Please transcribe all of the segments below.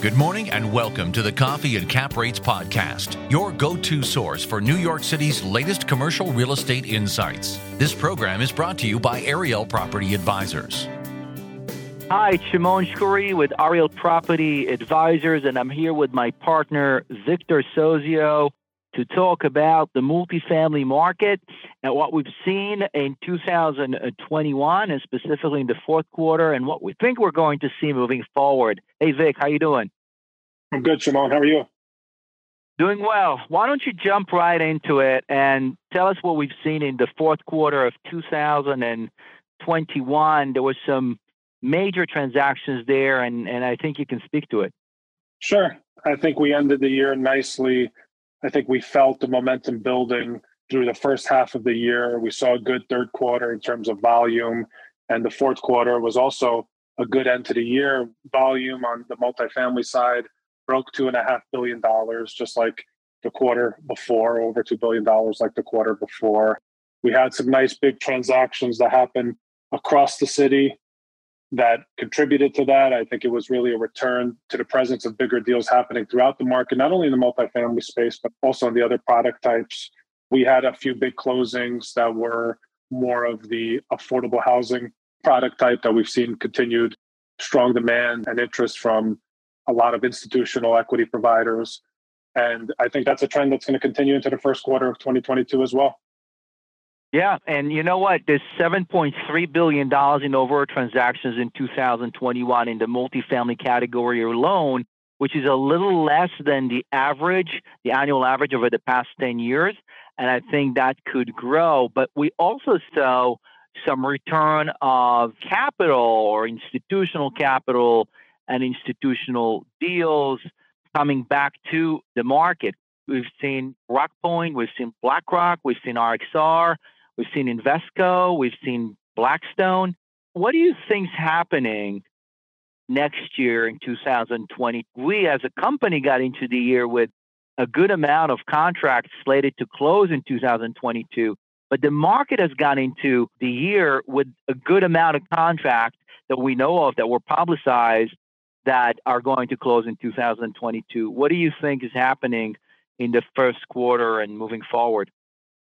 Good morning and welcome to the Coffee and Cap Rates podcast, your go to source for New York City's latest commercial real estate insights. This program is brought to you by Ariel Property Advisors. Hi, it's Shimon Shkury with Ariel Property Advisors, and I'm here with my partner, Victor Sozio, to talk about the multifamily market and what we've seen in 2021 and specifically in the fourth quarter and what we think we're going to see moving forward. Hey Vic, how you doing? I'm good, Shimon. How are you? Doing well. Why don't you jump right into it and tell us what we've seen in the fourth quarter of 2021? There was some major transactions there, and, and I think you can speak to it. Sure. I think we ended the year nicely I think we felt the momentum building through the first half of the year. We saw a good third quarter in terms of volume, and the fourth quarter was also a good end to the year. Volume on the multifamily side broke two and a half billion dollars, just like the quarter before, over two billion dollars like the quarter before. We had some nice big transactions that happened across the city that contributed to that. I think it was really a return to the presence of bigger deals happening throughout the market, not only in the multifamily space, but also in the other product types. We had a few big closings that were more of the affordable housing product type that we've seen continued strong demand and interest from a lot of institutional equity providers. And I think that's a trend that's going to continue into the first quarter of 2022 as well. Yeah, and you know what? There's 7.3 billion dollars in overall transactions in 2021 in the multifamily category alone, which is a little less than the average, the annual average over the past 10 years, and I think that could grow. But we also saw some return of capital or institutional capital and institutional deals coming back to the market. We've seen Rockpoint, we've seen BlackRock, we've seen RXR, We've seen Invesco, we've seen Blackstone. What do you think's happening next year in 2020? We as a company got into the year with a good amount of contracts slated to close in 2022, but the market has gone into the year with a good amount of contracts that we know of that were publicized that are going to close in 2022. What do you think is happening in the first quarter and moving forward?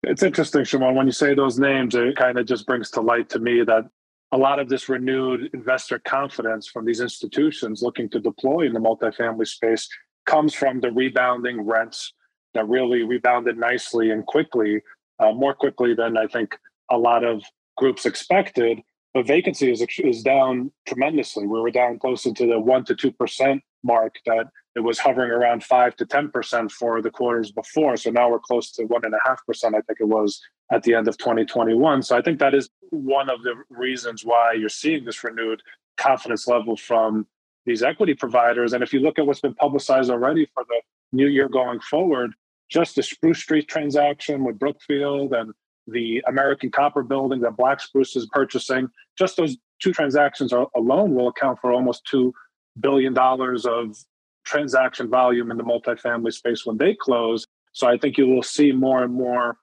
It's interesting, Shimon, when you say those names, it kind of just brings to light to me that a lot of this renewed investor confidence from these institutions looking to deploy in the multifamily space comes from the rebounding rents that really rebounded nicely and quickly, uh, more quickly than I think a lot of groups expected. But vacancy is, is down tremendously. We were down closer to the 1% to 2% mark that it was hovering around five to ten percent for the quarters before. So now we're close to one and a half percent. I think it was at the end of 2021. So I think that is one of the reasons why you're seeing this renewed confidence level from these equity providers. And if you look at what's been publicized already for the new year going forward, just the Spruce Street transaction with Brookfield and the American Copper building that Black Spruce is purchasing, just those two transactions alone will account for almost two billion dollars of transaction volume in the multifamily space when they close. So I think you will see more and more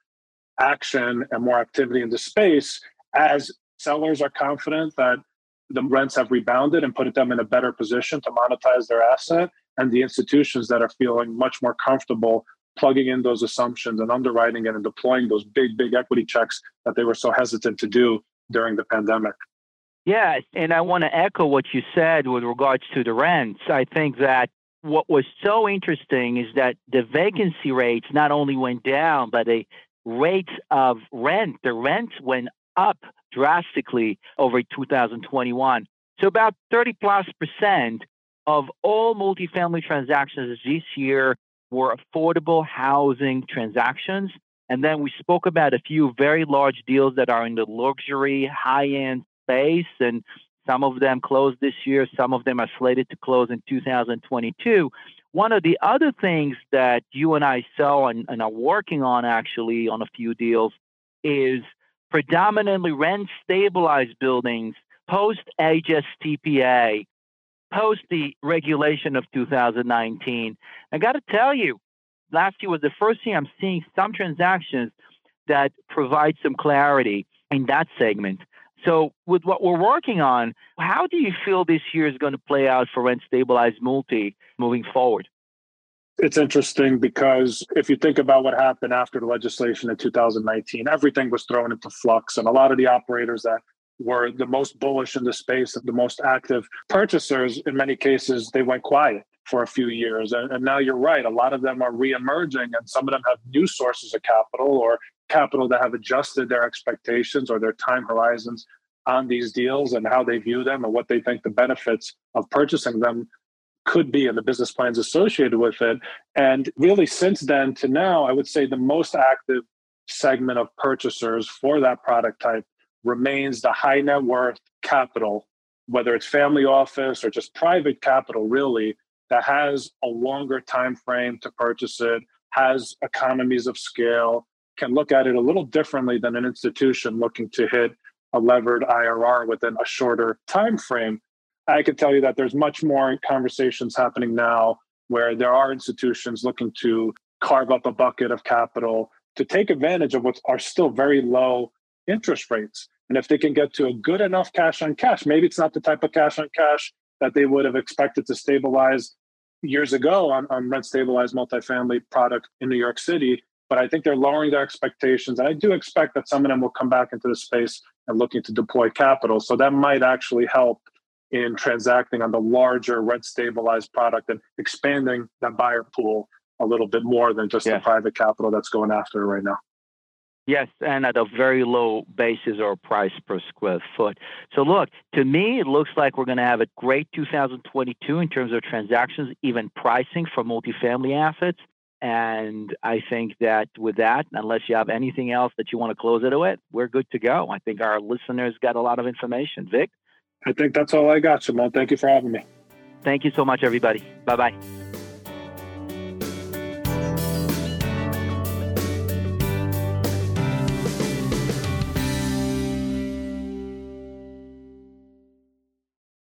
action and more activity in the space as sellers are confident that the rents have rebounded and put them in a better position to monetize their asset. And the institutions that are feeling much more comfortable plugging in those assumptions and underwriting it and deploying those big big equity checks that they were so hesitant to do during the pandemic. Yeah and i want to echo what you said with regards to the rents. I think that what was so interesting is that the vacancy rates not only went down, but the rates of rent, the rents went up drastically over 2021. So about 30 plus percent of all multifamily transactions this year were affordable housing transactions. And then we spoke about a few very large deals that are in the luxury, high end space. And some of them closed this year, some of them are slated to close in 2022. One of the other things that you and I saw and, and are working on actually on a few deals is predominantly rent stabilized buildings post HSTPA, post the regulation of 2019. I got to tell you, last year was the first year I'm seeing some transactions that provide some clarity in that segment. So, with what we're working on, how do you feel this year is going to play out for rent stabilized multi moving forward? It's interesting because if you think about what happened after the legislation in 2019, everything was thrown into flux, and a lot of the operators that were the most bullish in the space, the most active purchasers, in many cases, they went quiet for a few years. And, and now you're right, a lot of them are re-emerging, and some of them have new sources of capital or capital that have adjusted their expectations or their time horizons on these deals and how they view them and what they think the benefits of purchasing them could be and the business plans associated with it. And really, since then to now, I would say the most active segment of purchasers for that product type remains the high net worth capital, whether it's family office or just private capital, really, that has a longer time frame to purchase it, has economies of scale, can look at it a little differently than an institution looking to hit a levered IRR within a shorter time frame. I can tell you that there's much more conversations happening now where there are institutions looking to carve up a bucket of capital to take advantage of what are still very low interest rates. And if they can get to a good enough cash on cash, maybe it's not the type of cash on cash that they would have expected to stabilize years ago on, on rent stabilized multifamily product in New York City. But I think they're lowering their expectations. And I do expect that some of them will come back into the space and looking to deploy capital. So that might actually help in transacting on the larger rent stabilized product and expanding that buyer pool a little bit more than just yeah. the private capital that's going after it right now. Yes, and at a very low basis or price per square foot. So, look, to me, it looks like we're going to have a great 2022 in terms of transactions, even pricing for multifamily assets. And I think that with that, unless you have anything else that you want to close it with, we're good to go. I think our listeners got a lot of information. Vic? I think that's all I got, Simone. Thank you for having me. Thank you so much, everybody. Bye bye.